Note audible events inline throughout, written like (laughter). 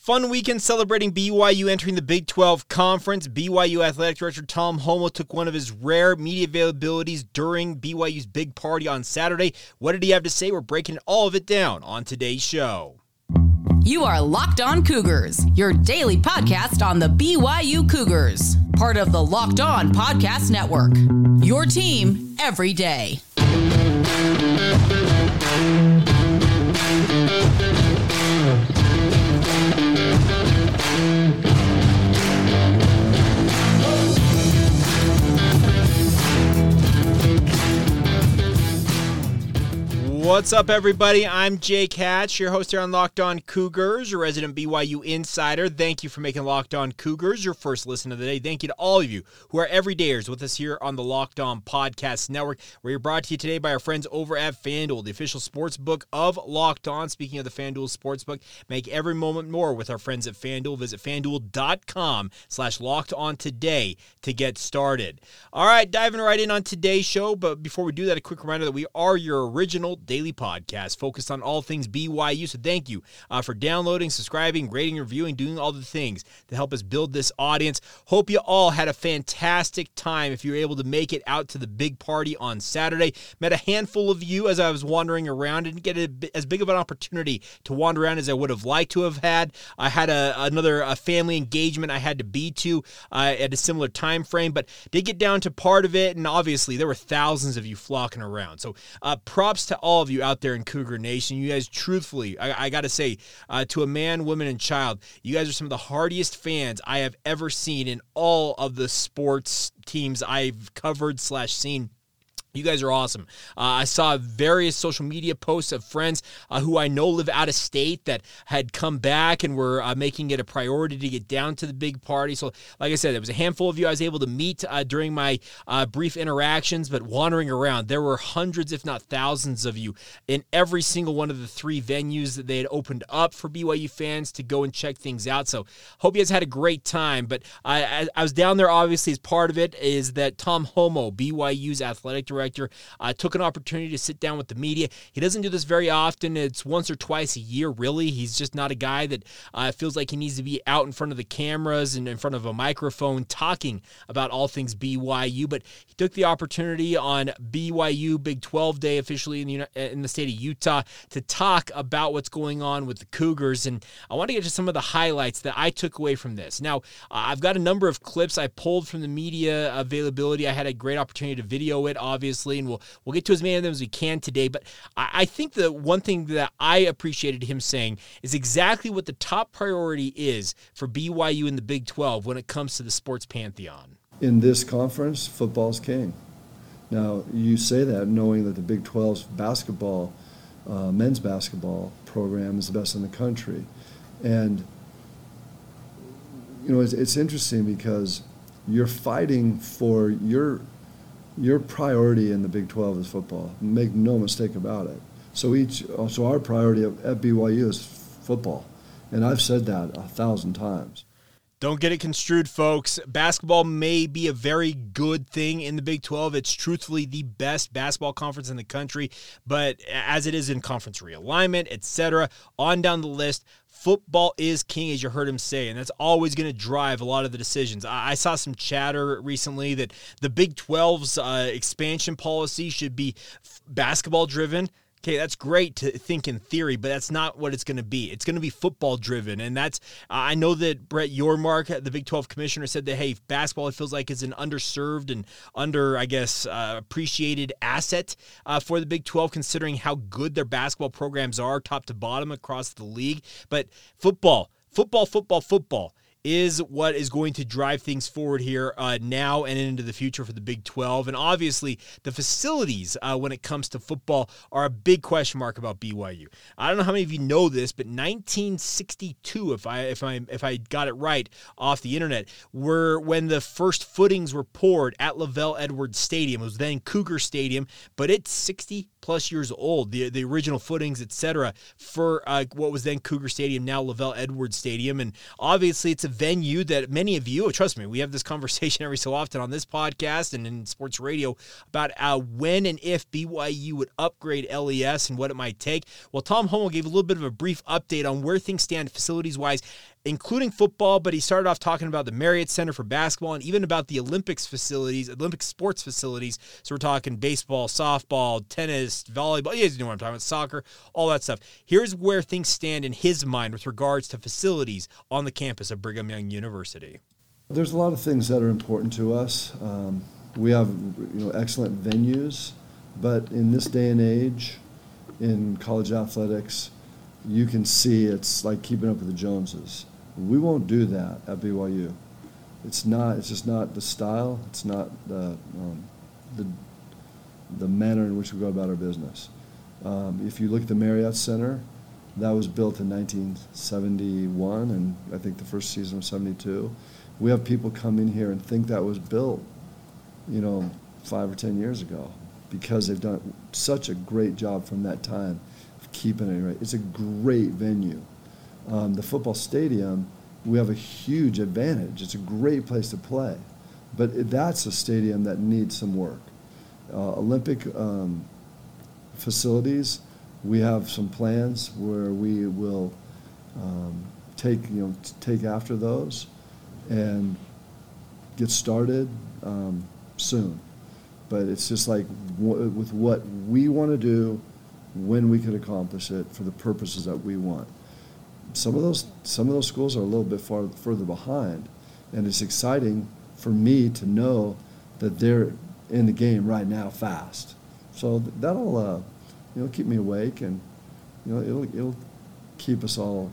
Fun weekend celebrating BYU entering the Big 12 Conference. BYU Athletic Director Tom Holmoe took one of his rare media availabilities during BYU's big party on Saturday. What did he have to say? We're breaking all of it down on today's show. You are Locked On Cougars, your daily podcast on the BYU Cougars, part of the Locked On Podcast Network. Your team every day. What's up, everybody? I'm Jake Hatch, your host here on Locked On Cougars, your resident BYU insider. Thank you for making Locked On Cougars your first listen of the day. Thank you to all of you who are everydayers with us here on the Locked On Podcast Network. We're brought to you today by our friends over at FanDuel, the official sports book of Locked On. Speaking of the FanDuel Sportsbook, make every moment more with our friends at FanDuel. Visit fanduel.com slash locked on today to get started. All right, diving right in on today's show. But before we do that, a quick reminder that we are your original daily podcast focused on all things BYU. So thank you uh, for downloading, subscribing, rating, reviewing, doing all the things to help us build this audience. Hope you all had a fantastic time if you were able to make it out to the big party on Saturday. Met a handful of you as I was wandering around. Didn't get a, as big of an opportunity to wander around as I would have liked to have had. I had a, another a family engagement I had to be to uh, at a similar time frame, but did get down to part of it, and obviously there were thousands of you flocking around. So uh, props to all of you out there in Cougar Nation. You guys, truthfully, I, I got to say, uh, to a man, woman, and child, you guys are some of the hardiest fans I have ever seen in all of the sports teams I've covered slash seen you guys are awesome. Uh, I saw various social media posts of friends uh, who I know live out of state that had come back and were uh, making it a priority to get down to the big party. So, like I said, there was a handful of you I was able to meet uh, during my uh, brief interactions, but wandering around, there were hundreds, if not thousands, of you in every single one of the three venues that they had opened up for BYU fans to go and check things out. So, hope you guys had a great time. But I, I was down there, obviously, as part of it is that Tom Holmoe, BYU's athletic director, director, uh, took an opportunity to sit down with the media. He doesn't do this very often. It's once or twice a year, really. He's just not a guy that uh, feels like he needs to be out in front of the cameras and in front of a microphone talking about all things BYU. But he took the opportunity on BYU Big 12 Day officially in the, in the state of Utah to talk about what's going on with the Cougars. And I want to get to some of the highlights that I took away from this. Now, uh, I've got a number of clips I pulled from the media availability. I had a great opportunity to video it, obviously obviously, and we'll we'll get to as many of them as we can today. But I, I think the one thing that I appreciated him saying is exactly what the top priority is for BYU in the Big 12 when it comes to the sports pantheon. In this conference, football's king. Now, you say that knowing that the Big 12's basketball, uh, men's basketball program is the best in the country. And, you know, it's, it's interesting because you're fighting for your your priority in the Big 12 is football. Make no mistake about it. So each, so our priority at BYU is football, and I've said that a thousand times. Don't get it construed, folks. Basketball may be a very good thing in the Big 12. It's truthfully the best basketball conference in the country, but as it is in conference realignment, etc., on down the list, football is king, as you heard him say, and that's always going to drive a lot of the decisions. I, saw some chatter recently that the Big 12's uh, expansion policy should be basketball driven. Okay, that's great to think in theory, but that's not what it's going to be. It's going to be football driven, and that's I know that Brett Yormark, the Big 12 commissioner, said that hey, basketball it feels like is an underserved and under I guess uh, appreciated asset uh, for the Big 12, considering how good their basketball programs are, top to bottom across the league. But football, football, football, football is what is going to drive things forward here uh, now and into the future for the Big 12. And obviously, the facilities uh, when it comes to football are a big question mark about BYU. I don't know how many of you know this, but 1962, if I if I if I got it right off the internet, were when the first footings were poured at LaVell Edwards Stadium. It was then Cougar Stadium, but it's 60 plus years old. The the original footings, etc., for uh, what was then Cougar Stadium, now LaVell Edwards Stadium, and obviously it's a venue that many of you, trust me, we have this (laughs) conversation every so often on this podcast and in sports radio about uh, when and if BYU would upgrade LES and what it might take. Well, Tom Holmoe gave a little bit of a brief update on where things stand facilities wise including football, but he started off talking about the Marriott Center for basketball and even about the Olympics facilities, Olympic sports facilities. So we're talking baseball, softball, tennis, volleyball. You guys know what I'm talking about, soccer, all that stuff. Here's where things stand in his mind with regards to facilities on the campus of Brigham Young University. There's a lot of things that are important to us. Um, we have you know excellent venues, but in this day and age, in college athletics, you can see it's like keeping up with the Joneses. We won't do that at BYU. It's not. It's just not the style. It's not the um, the the manner in which we go about our business. Um, if you look at the Marriott Center, that was built in 1971, and I think the first season was 72. We have people come in here and think that was built, you know, five or ten years ago, because they've done such a great job from that time of keeping it right. It's a great venue um, the football stadium, we have a huge advantage. It's a great place to play. But that's a stadium that needs some work. Uh, Olympic um, facilities, we have some plans where we will um, take, you know, take after those and get started um, soon. But it's just like w- with what we want to do, when we can accomplish it for the purposes that we want some of those some of those schools are a little bit far further behind, and it's exciting for me to know that they're in the game right now, fast. So that'll uh, you know keep me awake, and you know it'll it'll keep us all.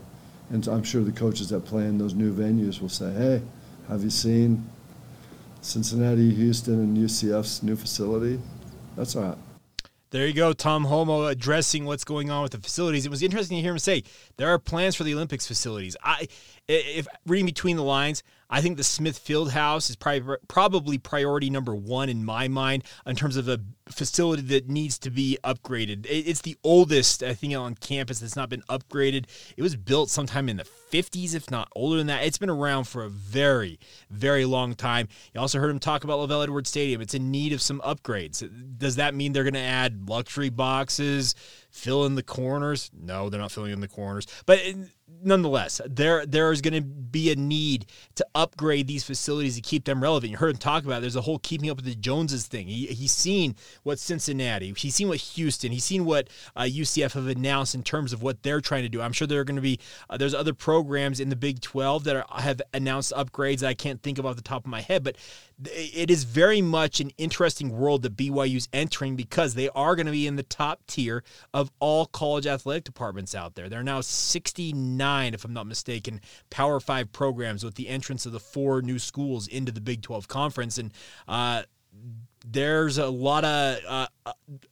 And I'm sure the coaches that play in those new venues will say, "Hey, have you seen Cincinnati, Houston, and UCF's new facility? That's all right." There you go, Tom Holmoe addressing what's going on with the facilities. It was interesting to hear him say there are plans for the Olympics facilities. I, if reading between the lines, I think the Smith Field House is probably, probably priority number one in my mind in terms of a facility that needs to be upgraded. It's the oldest, I think, on campus that's not been upgraded. It was built sometime in the 50s, if not older than that. It's been around for a very, very long time. You also heard him talk about LaVell Edwards Stadium. It's in need of some upgrades. Does that mean they're going to add luxury boxes, fill in the corners? No, they're not filling in the corners. But nonetheless, there there is going to be a need to upgrade these facilities to keep them relevant. You heard him talk about it. there's a whole keeping up with the Joneses thing. He, he's seen what Cincinnati, he's seen what Houston, he's seen what uh, UCF have announced in terms of what they're trying to do. I'm sure there are going to be uh, there's other programs in the Big 12 that are, have announced upgrades that I can't think of off the top of my head, but it is very much an interesting world that BYU's entering because they are going to be in the top tier of all college athletic departments out there. There are now 69, if I'm not mistaken, Power Five programs with the entrance of the four new schools into the Big 12 conference, and uh, there's a lot of uh,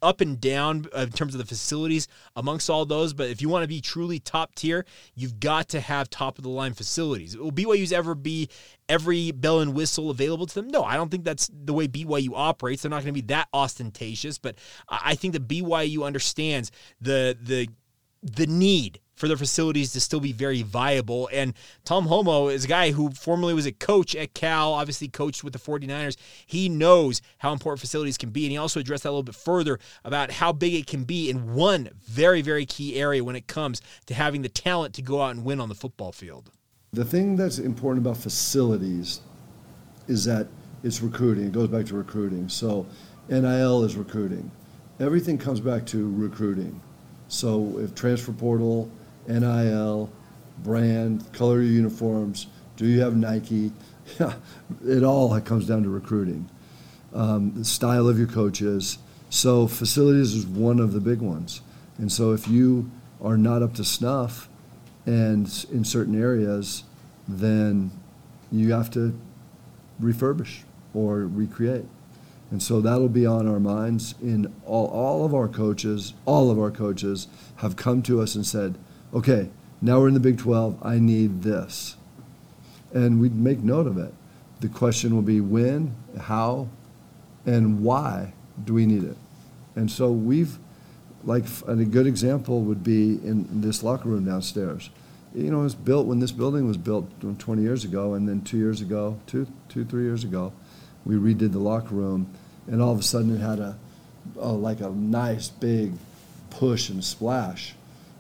up and down in terms of the facilities amongst all those. But if you want to be truly top tier, you've got to have top of the line facilities. Will BYU's ever be every bell and whistle available to them? No, I don't think that's the way BYU operates. They're not going to be that ostentatious. But I think that BYU understands the the the need for their facilities to still be very viable. And Tom Holmoe is a guy who formerly was a coach at Cal, obviously coached with the 49ers. He knows how important facilities can be. And he also addressed that a little bit further about how big it can be in one very, very key area when it comes to having the talent to go out and win on the football field. The thing that's important about facilities is that it's recruiting. It goes back to recruiting. So NIL is recruiting. Everything comes back to recruiting. So if transfer portal, NIL, brand, color of uniforms, do you have Nike? (laughs) it all comes down to recruiting, um, the style of your coaches. So facilities is one of the big ones. And so if you are not up to snuff and in certain areas, then you have to refurbish or recreate. And so that'll be on our minds. In all, all of our coaches, all of our coaches have come to us and said, okay, now we're in the Big 12, I need this. And we'd make note of it. The question will be when, how, and why do we need it? And so we've, like, a good example would be in this locker room downstairs. you know, it was built when this building was built 20 years ago, and then two years ago, two, two, three years ago, we redid the locker room, and all of a sudden it had a, a like a nice big push and splash,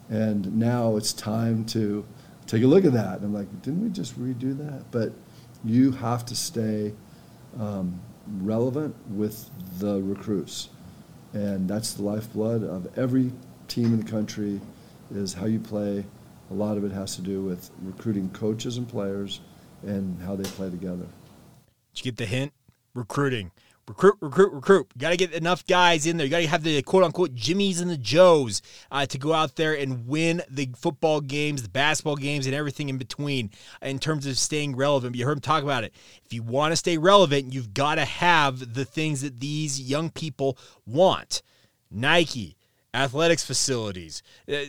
and now it's time to take a look at that. And I'm like, didn't we just redo that? But you have to stay um, relevant with the recruits, and that's the lifeblood of every team in the country. Is how you play a lot of it has to do with recruiting coaches and players and how they play together. Did you get the hint? Recruiting. Recruit, recruit, recruit. You got to get enough guys in there. You got to have the quote unquote Jimmies and the Joes uh, to go out there and win the football games, the basketball games, and everything in between in terms of staying relevant. You heard him talk about it. If you want to stay relevant, you've got to have the things that these young people want. Nike, athletics facilities, uh,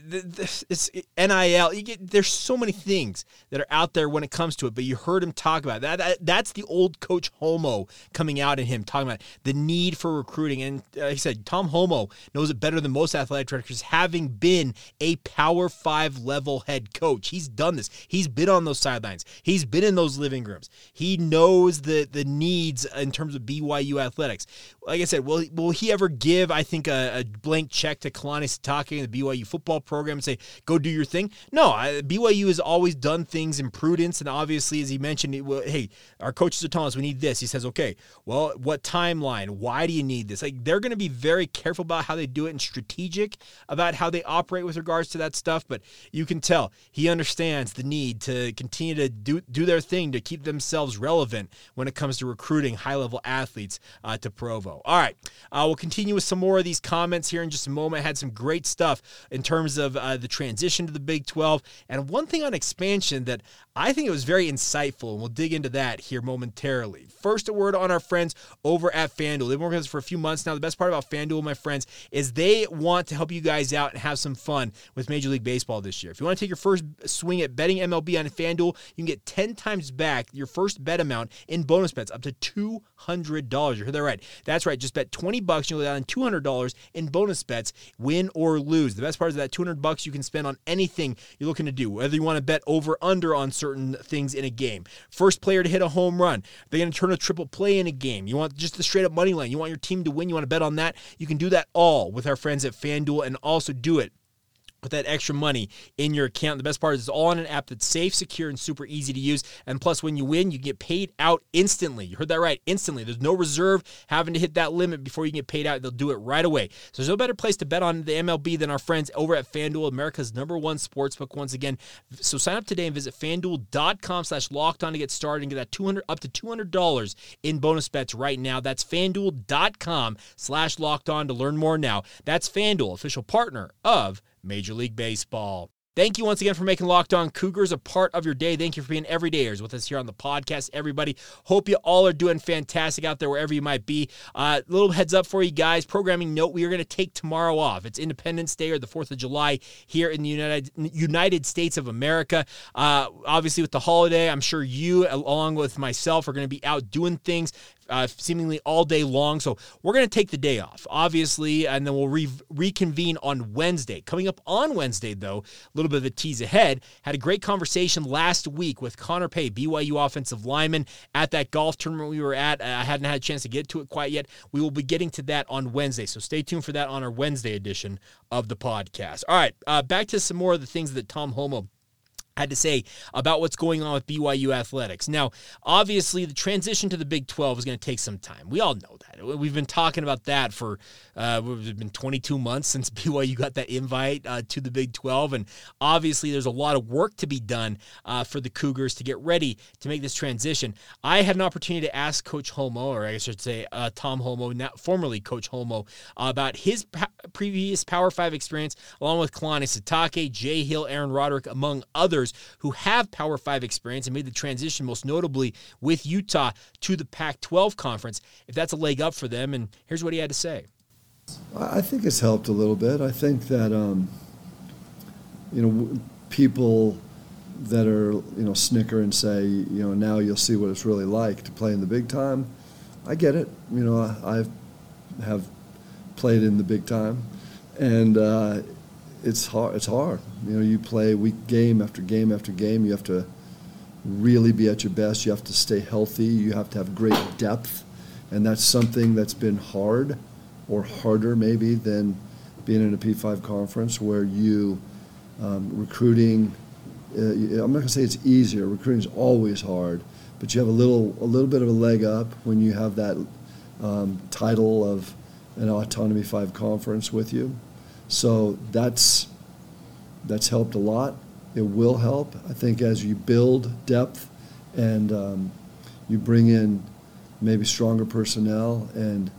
it's NIL. You get there's so many things that are out there when it comes to it. But you heard him talk about that. that that's the old Coach Holmoe coming out in him talking about the need for recruiting. And uh, he said Tom Holmoe knows it better than most athletic directors, having been a Power Five level head coach. He's done this. He's been on those sidelines. He's been in those living rooms. He knows the the needs in terms of BYU athletics. Like I said, will will he ever give? I think a, a blank check to Kalani Sitake and the BYU football program and say, go do your thing. No, I, BYU has always done things in prudence. And obviously, as he mentioned, it, well, hey, our coaches are telling us we need this. He says, okay, well, what timeline? Why do you need this? Like, they're going to be very careful about how they do it and strategic about how they operate with regards to that stuff. But you can tell he understands the need to continue to do, do their thing to keep themselves relevant when it comes to recruiting high level athletes uh, to Provo. All right, uh, we'll continue with some more of these comments here in just a moment. Had some great stuff in terms of uh, the transition to the Big 12. And one thing on expansion that I think it was very insightful, and we'll dig into that here momentarily. First, a word on our friends over at FanDuel. They've been working with us for a few months now. The best part about FanDuel, my friends, is they want to help you guys out and have some fun with Major League Baseball this year. If you want to take your first swing at betting MLB on FanDuel, you can get 10 times back your first bet amount in bonus bets up to $200. You heard that right. That's right. Just bet 20 bucks, and you'll get $200 in bonus bets, win or lose. The best part is that 200 bucks you can spend on anything you're looking to do, whether you want to bet over under on certain certain things in a game. First player to hit a home run. They're going to turn a triple play in a game. You want just the straight up money line. You want your team to win. You want to bet on that. You can do that all with our friends at FanDuel and also do it put that extra money in your account. The best part is it's all on an app that's safe, secure, and super easy to use. And plus, when you win, you get paid out instantly. You heard that right, instantly. There's no reserve having to hit that limit before you get paid out. They'll do it right away. So there's no better place to bet on the MLB than our friends over at FanDuel, America's number one sportsbook. Once again, so sign up today and visit FanDuel.com slash locked on to get started and get that 200 up to $200 in bonus bets right now. That's FanDuel.com slash locked on to learn more now. That's FanDuel, official partner of Major League Baseball. Thank you once again for making Locked On Cougars a part of your day. Thank you for being everydayers with us here on the podcast, everybody. Hope you all are doing fantastic out there wherever you might be. Uh, little heads up for you guys. Programming note: we are going to take tomorrow off. It's Independence Day or the Fourth of July here in the United United States of America. Uh, obviously, with the holiday, I'm sure you, along with myself, are going to be out doing things uh, seemingly all day long. So we're going to take the day off, obviously, and then we'll re- reconvene on Wednesday. Coming up on Wednesday, though, a little bit of a tease ahead. Had a great conversation last week with Connor Pay, BYU offensive lineman, at that golf tournament we were at. I hadn't had a chance to get to it quite yet. We will be getting to that on Wednesday. So stay tuned for that on our Wednesday edition of the podcast. All right, uh, back to some more of the things that Tom Holmoe had to say about what's going on with BYU athletics. Now, obviously, the transition to the Big 12 is going to take some time. We all know that. We've been talking about that for uh, it's been 22 months since (laughs) BYU got that invite uh, to the Big 12, and obviously, there's a lot of work to be done uh, for the Cougars to get ready to make this transition. I had an opportunity to ask Coach Holmoe, or I should say uh, Tom Holmoe, not formerly Coach Holmoe, about his previous Power Five experience, along with Kalani Sitake, Jay Hill, Aaron Roderick, among others who have Power 5 experience and made the transition, most notably with Utah, to the Pac 12 conference, if that's a leg up for them. And here's what he had to say. I think it's helped a little bit. I think that, um, you know, people that are, you know, snicker and say, you know, now you'll see what it's really like to play in the big time. I get it. You know, I have played in the big time. And, uh, it's hard. It's hard. You know, you play week game after game after game. You have to really be at your best. You have to stay healthy. You have to have great depth, and that's something that's been hard, or harder maybe than being in a P5 conference where you um, recruiting. Uh, I'm not gonna say it's easier. Recruiting is always hard, but you have a little a little bit of a leg up when you have that um, title of an Autonomy Five conference with you. So that's that's helped a lot. It will help, I think, as you build depth and um, you bring in maybe stronger personnel and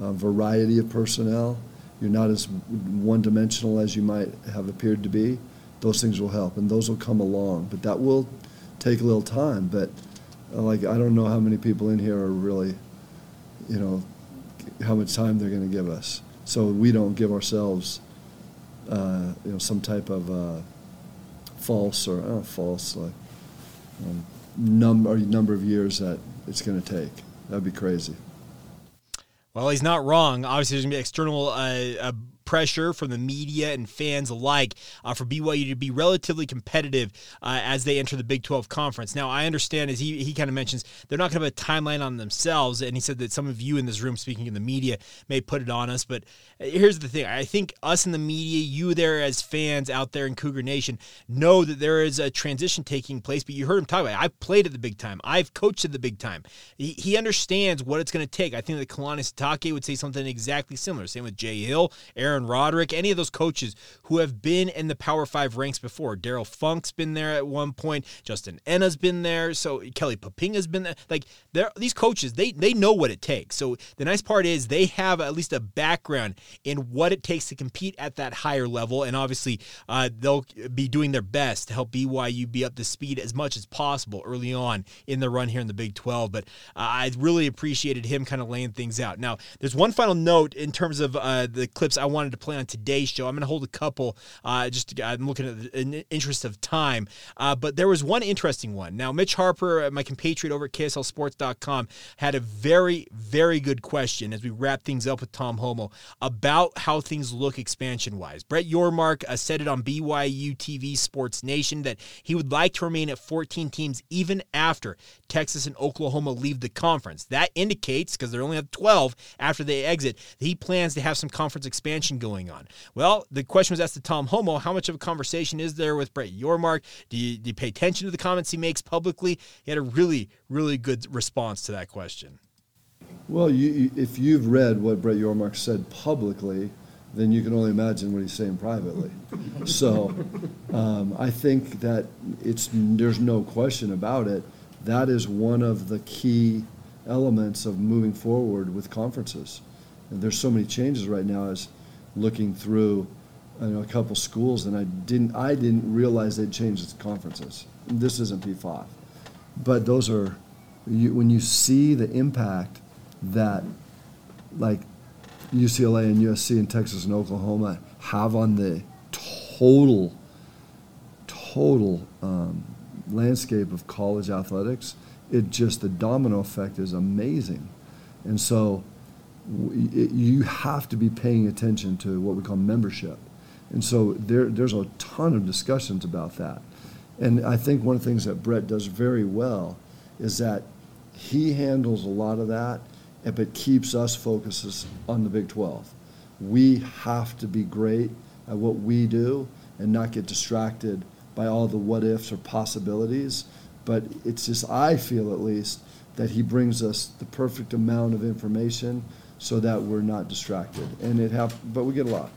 a variety of personnel. You're not as one-dimensional as you might have appeared to be. Those things will help, and those will come along. But that will take a little time. But uh, like, I don't know how many people in here are really, you know, how much time they're going to give us. So we don't give ourselves uh, you know, some type of uh, false or uh, false like um, number number of years that it's going to take. That'd be crazy. Well, he's not wrong. Obviously, there's going to be external uh, pressure from the media and fans alike uh, for BYU to be relatively competitive uh, as they enter the Big 12 conference. Now, I understand, as he, he kind of mentions, they're not going to have a timeline on themselves. And he said that some of you in this room, speaking in the media, may put it on us. But uh, here's the thing I think us in the media, you there as fans out there in Cougar Nation, know that there is a transition taking place. But you heard him talk about it. I've played at the big time, I've coached at the big time. He, he understands what it's going to take. I think that Kalani Sitake would say something exactly similar. Same with Jay Hill, Aaron Roderick, any of those coaches who have been in the Power Five ranks before. Darrell Funk's been there at one point. Justin Ena's been there. So Kelly Poppinga's been there. Like these coaches, they they know what it takes. So the nice part is they have at least a background in what it takes to compete at that higher level, and obviously uh, they'll be doing their best to help BYU be up to speed as much as possible early on in the run here in the Big 12. But uh, I really appreciated him kind of laying things out. Now, there's one final note in terms of uh, the clips I wanted to play on today's show. I'm going to hold a couple. Uh, just to, I'm looking at the in interest of time, uh, but there was one interesting one. Now, Mitch Harper, uh, my compatriot over at KSLSports.com, had a very, very good question as we wrap things up with Tom Holmoe about how things look expansion wise. Brett Yormark uh, said it on BYU TV Sports Nation that he would like to remain at 14 teams even after Texas and Oklahoma leave the conference. That indicates, because they're only at 12 after they exit, he plans to have some conference expansion going on. Well, the question was asked to Tom Holmoe how much of a conversation is there with Brett Yormark? Do you, do you pay attention to the comments he makes publicly? He had a really, really good response to that question. Well, you, if you've read what Brett Yormark said publicly, then you can only imagine what he's saying privately. (laughs) so um, I think that it's there's no question about it. That is one of the key elements of moving forward with conferences. And there's so many changes right now as looking through you know, a couple schools, and I didn't I didn't realize they'd changed the conferences. This isn't P5, but those are you, when you see the impact that like UCLA and USC and Texas and Oklahoma have on the total total um, landscape of college athletics. It just the domino effect is amazing, and so you have to be paying attention to what we call membership. And so there, there's a ton of discussions about that. And I think one of the things that Brett does very well is that he handles a lot of that, but keeps us focuses on the Big 12. We have to be great at what we do and not get distracted by all the what ifs or possibilities. But it's just, I feel at least, that he brings us the perfect amount of information so that we're not distracted. And it have, but we get a lot.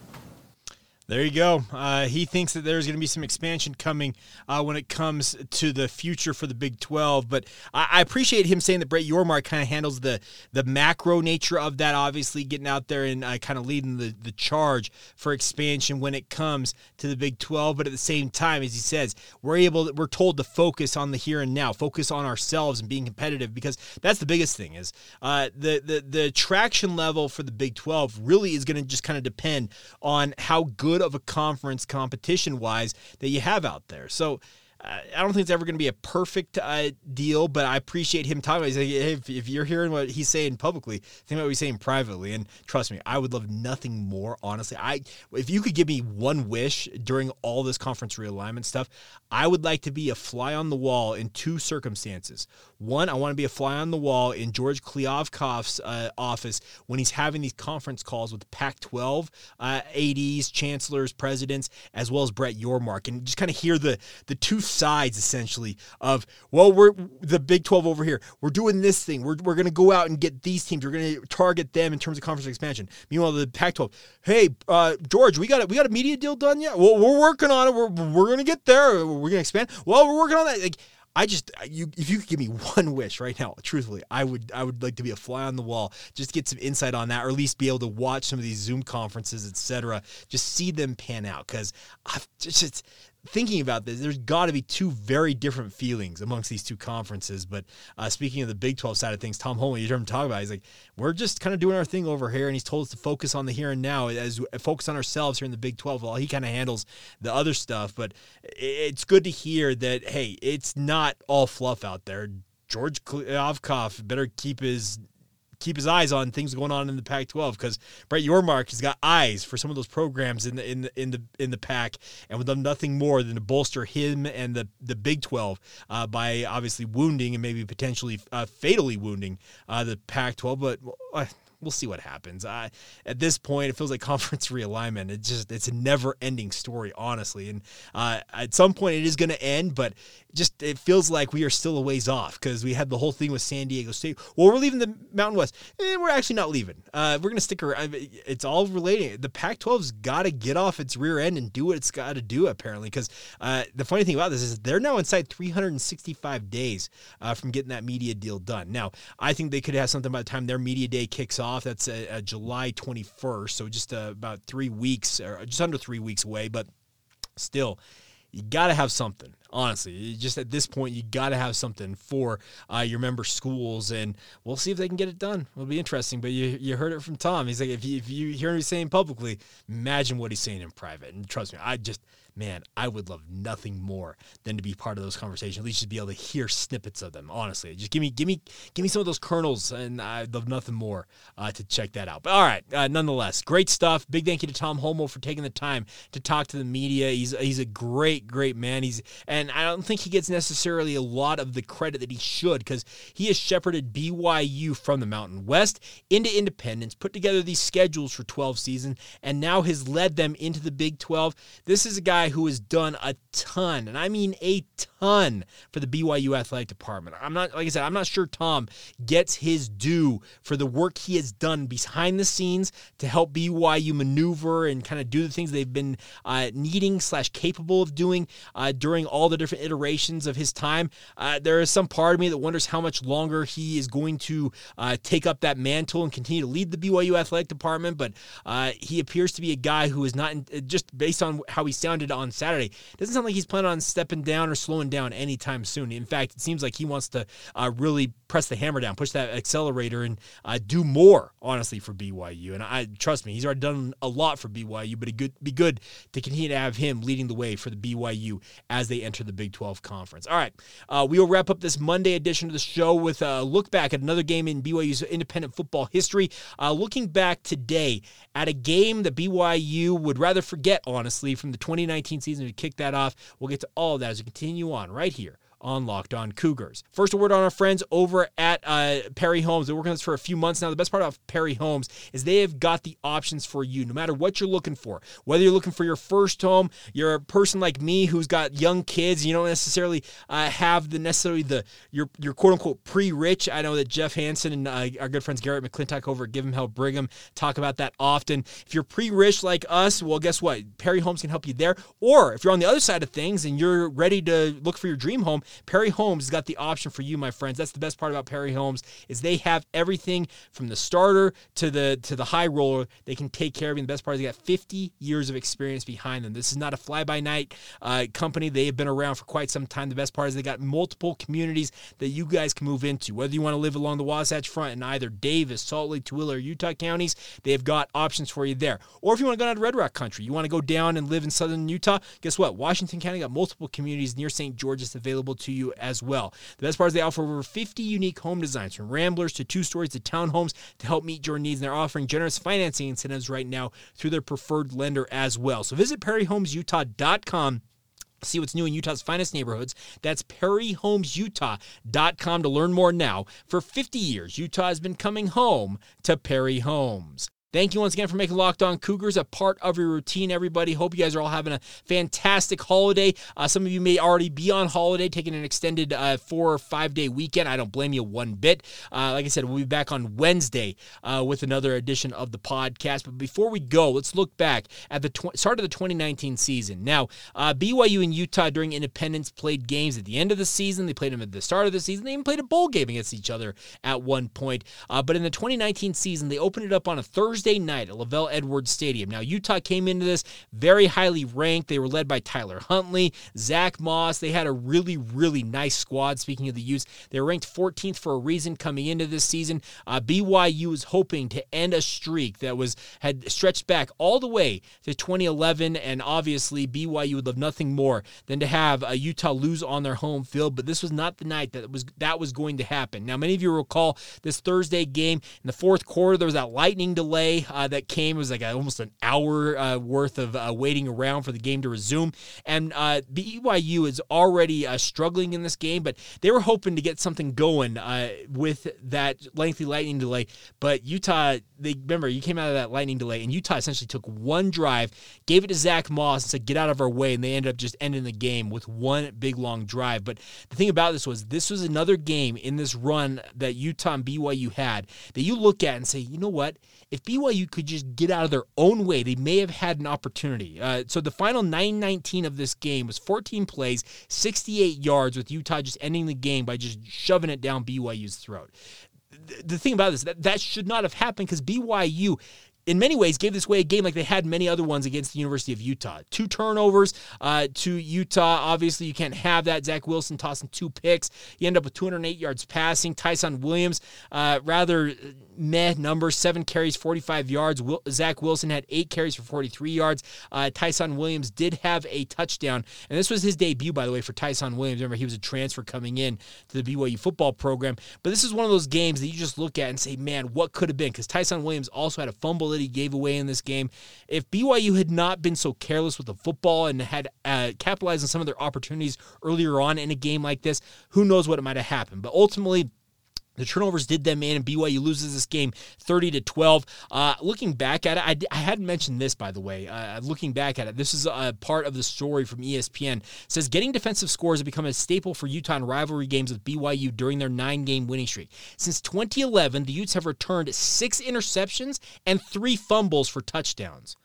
There you go. Uh, he thinks that there's going to be some expansion coming uh, when it comes to the future for the Big 12. But I, I appreciate him saying that Brett Yormark kind of handles the the macro nature of that, obviously getting out there and uh, kind of leading the, the charge for expansion when it comes to the Big 12. But at the same time, as he says, we're able, we're told to focus on the here and now, focus on ourselves and being competitive because that's the biggest thing is uh, the, the, the traction level for the Big 12 really is going to just kind of depend on how good good of a conference competition wise that you have out there. So I don't think it's ever going to be a perfect uh, deal, but I appreciate him talking. He's like, hey, if, if, you're hearing what he's saying publicly, think about what he's saying privately. And trust me, I would love nothing more. Honestly, I if you could give me one wish during all this conference realignment stuff, I would like to be a fly on the wall in two circumstances. One, I want to be a fly on the wall in George Kliavkoff's uh, office when he's having these conference calls with Pac-12 uh, ADs, chancellors, presidents, as well as Brett Yormark, and just kind of hear the the two sides essentially of well, we're the Big 12 over here. We're doing this thing. We're we're going to go out and get these teams. We're going to target them in terms of conference expansion. Meanwhile, the Pac-12, hey uh, George, we got a, we got a media deal done yet? Well, we're working on it. We're we're going to get there. We're going to expand. Well, we're working on that. Like, I just you if you could give me (laughs) one wish right now, truthfully, I would I would like to be a fly on the wall, just get some insight on that, or at least be able to watch some of these Zoom conferences, etc. Just see them pan out because I've just thinking about this, there's got to be two very different feelings amongst these two conferences. But uh, speaking of the Big 12 side of things, Tom Holmoe, you heard him talk about, it, he's like, we're just kind of doing our thing over here, and he's told us to focus on the here and now, as focus on ourselves here in the Big 12 while he kind of handles the other stuff. But it's good to hear that, hey, it's not all fluff out there. George Kliavkoff better keep his keep his eyes on things going on in the Pac-12 because Brett Yormark has got eyes for some of those programs in the in the in the in the Pac, and with them nothing more than to bolster him and the the Big 12 uh, by obviously wounding and maybe potentially uh, fatally wounding uh, the Pac-12. But uh, we'll see what happens. I, at this point, it feels like (laughs) conference realignment. It's just it's a never ending story, honestly. And uh, at some point, it is going to end, but just it feels like we are still a ways off because we had the whole thing with San Diego State. Well, we're leaving the Mountain West. Eh, we're actually not leaving. Uh, we're going to stick around. It's all relating. The Pac-12's got to get off its rear end and do what it's got to do apparently. Because uh, the funny thing about this is they're now inside 365 days uh, from getting that media deal done. Now, I think they could have something by the time their media day kicks off. That's a July 21st, so just uh, about three weeks or just under three weeks away. But still, you got to have something honestly. Just at this point you got to have something for uh, your member schools and we'll see if they can get it done. It'll be interesting but you, you heard it from tom. He's like if you, if you hear him saying publicly imagine what he's saying in private. And trust me i just man, I would love nothing more than to be part of those conversations. At least just be able to hear snippets of them. Honestly, just give me, give me, give me some of those kernels, and I'd love nothing more uh, to check that out. But all right, uh, nonetheless, great stuff. Big thank you to Tom Holmoe for taking the time to talk to the media. He's he's a great, great man. He's and I don't think he gets necessarily a lot of the credit that he should because he has shepherded BYU from the Mountain West into independence, put together these schedules for 12 seasons, and now has led them into the Big 12. This is a guy guy who has done a ton, and I mean a ton, for the BYU athletic department. I'm not, like I said, I'm not sure Tom gets his due for the work he has done behind the scenes to help BYU maneuver and kind of do the things they've been uh, needing slash capable of doing uh, during all the different iterations of his time. Uh, there is some part of me that wonders how much longer he is going to uh, take up that mantle and continue to lead the BYU athletic department, but uh, he appears to be a guy who is not, in, just based on how he sounded on Saturday. Doesn't sound like he's planning on stepping down or slowing down anytime soon. In fact, it seems like he wants to uh, really press the hammer down, push that accelerator, and uh, do more. Honestly, for BYU, and I trust me, he's already done a lot for BYU. But it would be good to continue to have him leading the way for the BYU as they enter the Big 12 conference. All right, uh, we will wrap up this Monday edition of the show with a look back at another game in BYU's independent football history. Uh, looking back today at a game that BYU would rather forget, honestly, from the 2019 season to kick that off. We'll get to all of that as we continue on right here on Locked On Cougars. First, a word on our friends over at uh, Perry Homes. They're working on this for a few months now. The best part about Perry Homes is they have got the options for you, no matter what you're looking for. Whether you're looking for your first home, you're a person like me who's got young kids, you don't necessarily uh, have the necessarily the your your quote unquote pre-rich. I know that Jeff Hansen and uh, our good friends Garrett McClintock over at Give 'em Hell Brigham talk about that often. If you're pre-rich like us, well, guess what? Perry Homes can help you there. Or if you're on the other side of things and you're ready to look for your dream home, Perry Homes has got the option for you, my friends. That's the best part about Perry Homes is they have everything from the starter to the to the high roller. They can take care of you. And the best part is they got 50 years of experience behind them. This is not a fly by night uh, company. They have been around for quite some time. The best part is they got multiple communities that you guys can move into. Whether you want to live along the Wasatch Front in either Davis, Salt Lake, Tooele, or Utah counties, they have got options for you there. Or if you want to go down to Red Rock Country, you want to go down and live in southern Utah, guess what? Washington County got multiple communities near St. George's available to you as well. The best part is they offer over 50 unique home designs from ramblers to two stories to townhomes to help meet your needs. And they're offering generous financing incentives right now through their preferred lender as well. So visit perryhomesutah.com See what's new in Utah's finest neighborhoods. That's perryhomesutah.com to learn more now. For 50 years, Utah has been coming home to Perry Homes. Thank you once again for making Locked On Cougars a part of your routine, everybody. Hope you guys are all having a fantastic holiday. Uh, some of you may already be on holiday, taking an extended uh, four or five day weekend. I don't blame you one bit. Uh, like I said, we'll be back on Wednesday uh, with another edition of the podcast. But before we go, let's look back at the tw- start of the 2019 season. Now, uh, BYU and Utah during Independence played games at the end of the season. They played them at the start of the season. They even played a bowl game against each other at one point. Uh, but in the 2019 season, they opened it up on a Thursday Thursday night at LaVell Edwards Stadium. Now, Utah came into this very highly ranked. They were led by Tyler Huntley, Zach Moss. They had a really, really nice squad. Speaking of the Utes, they were ranked 14th for a reason coming into this season. Uh, BYU was hoping to end a streak that was had stretched back all the way to 2011, and obviously BYU would love nothing more than to have uh, Utah lose on their home field. But this was not the night that was that was going to happen. Now, many of you recall this Thursday game in the fourth quarter. There was that lightning delay delay uh, that came. It was like a, almost an hour uh, worth of uh, waiting around for the game to resume. And uh, BYU is already uh, struggling in this game, but they were hoping to get something going uh, with that lengthy lightning delay. But Utah, they remember you came out of that lightning delay, and Utah essentially took one drive, gave it to Zach Moss, and said, "Get out of our way," and they ended up just ending the game with one big long drive. But the thing about this was this was another game in this run that Utah and BYU had that you look at and say, you know what? If BYU could just get out of their own way, they may have had an opportunity. Uh, so the final 9-19 of this game was 14 plays, 68 yards, with Utah just ending the game by just shoving it down BYU's throat. The thing about this, that, that should not have happened because BYU in many ways gave this away a game like they had many other ones against the University of Utah. Two turnovers uh, to Utah. Obviously, you can't have that. Zach Wilson tossing two picks. You end up with 208 yards passing. Tyson Williams, uh, rather meh numbers, seven carries, 45 yards. Will, Zach Wilson had eight carries for 43 yards. Uh, Tyson Williams did have a touchdown, and this was his debut, by the way, for Tyson Williams. Remember, he was a transfer coming in to the BYU football program. But this is one of those games that you just look at and say, man, what could have been? Because Tyson Williams also had a fumble that he gave away in this game. If BYU had not been so careless with the football and had uh, capitalized on some of their opportunities earlier on in a game like this, who knows what might have happened. But ultimately, the turnovers did them in, and BYU loses this game 30 to 12. Uh, looking back at it, I, I, hadn't mentioned this, by the way. Uh, looking back at it, this is a part of the story from ESPN. It says getting defensive scores have become a staple for Utah in rivalry games with BYU during their nine game winning streak. Since 2011, the Utes have returned six interceptions and three fumbles for touchdowns.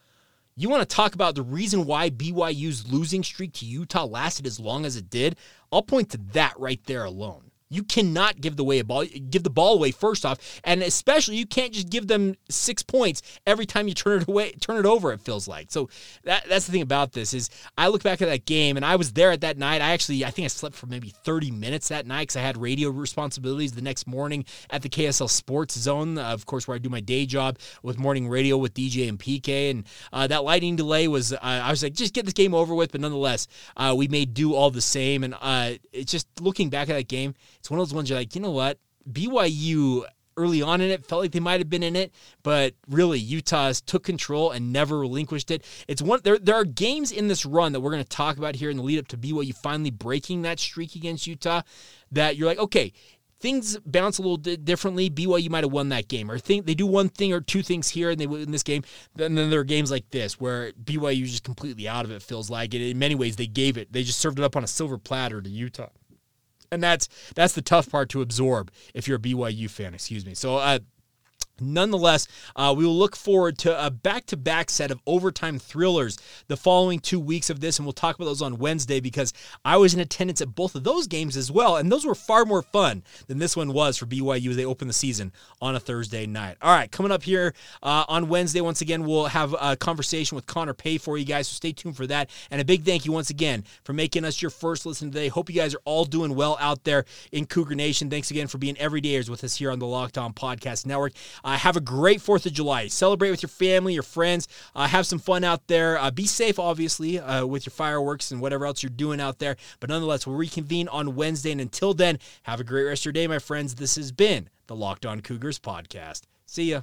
You want to talk about the reason why BYU's losing streak to Utah lasted as long as it did? I'll point to that right there alone. You cannot give the way a ball, give the ball away first off, and especially you can't just give them six points every time you turn it away, turn it over. It feels like so. That that's the thing about this is I look back at that game and I was there at that night. I actually I think I slept for maybe thirty minutes that night because I had radio responsibilities the next morning at the KSL Sports Zone, uh, of course, where I do my day job with morning radio with DJ and PK. And uh, that lightning delay was uh, I was like just get this game over with, but nonetheless uh, we made do all the same. And uh, it's just looking back at that game it's one of those ones you're like, you know what? BYU early on in it felt like they might have been in it, but really Utah's took control and never relinquished it. It's one there. There are games in this run that we're going to talk about here in the lead up to BYU finally breaking that streak against Utah. That you're like, okay, things bounce a little differently. BYU might have won that game, or think they do one thing or two things here and they win this game. And then there are games like this where BYU is just completely out of it. Feels like it. In many ways, they gave it. They just served it up on a silver platter to Utah and that's that's the tough part to absorb if you're a BYU fan. Excuse me. So uh, Nonetheless, uh, we will look forward to a back to back set of overtime thrillers the following two weeks of this, and we'll talk about those on Wednesday because I was in attendance at both of those games as well, and those were far more fun than this one was for BYU as they open the season on a Thursday night. All right, coming up here uh, on Wednesday, once again, we'll have a conversation with Connor Pay for you guys, so stay tuned for that. And a big thank you once again for making us your first listen today. Hope you guys are all doing well out there in Cougar Nation. Thanks again for being everydayers with us here on the Locked On Podcast Network. Uh, have a great 4th of July. Celebrate with your family, your friends. Uh, have some fun out there. Uh, be safe, obviously, uh, with your fireworks and whatever else you're doing out there. But nonetheless, we'll reconvene on Wednesday. And until then, have a great rest of your day, my friends. This has been the Locked On Cougars podcast. See ya.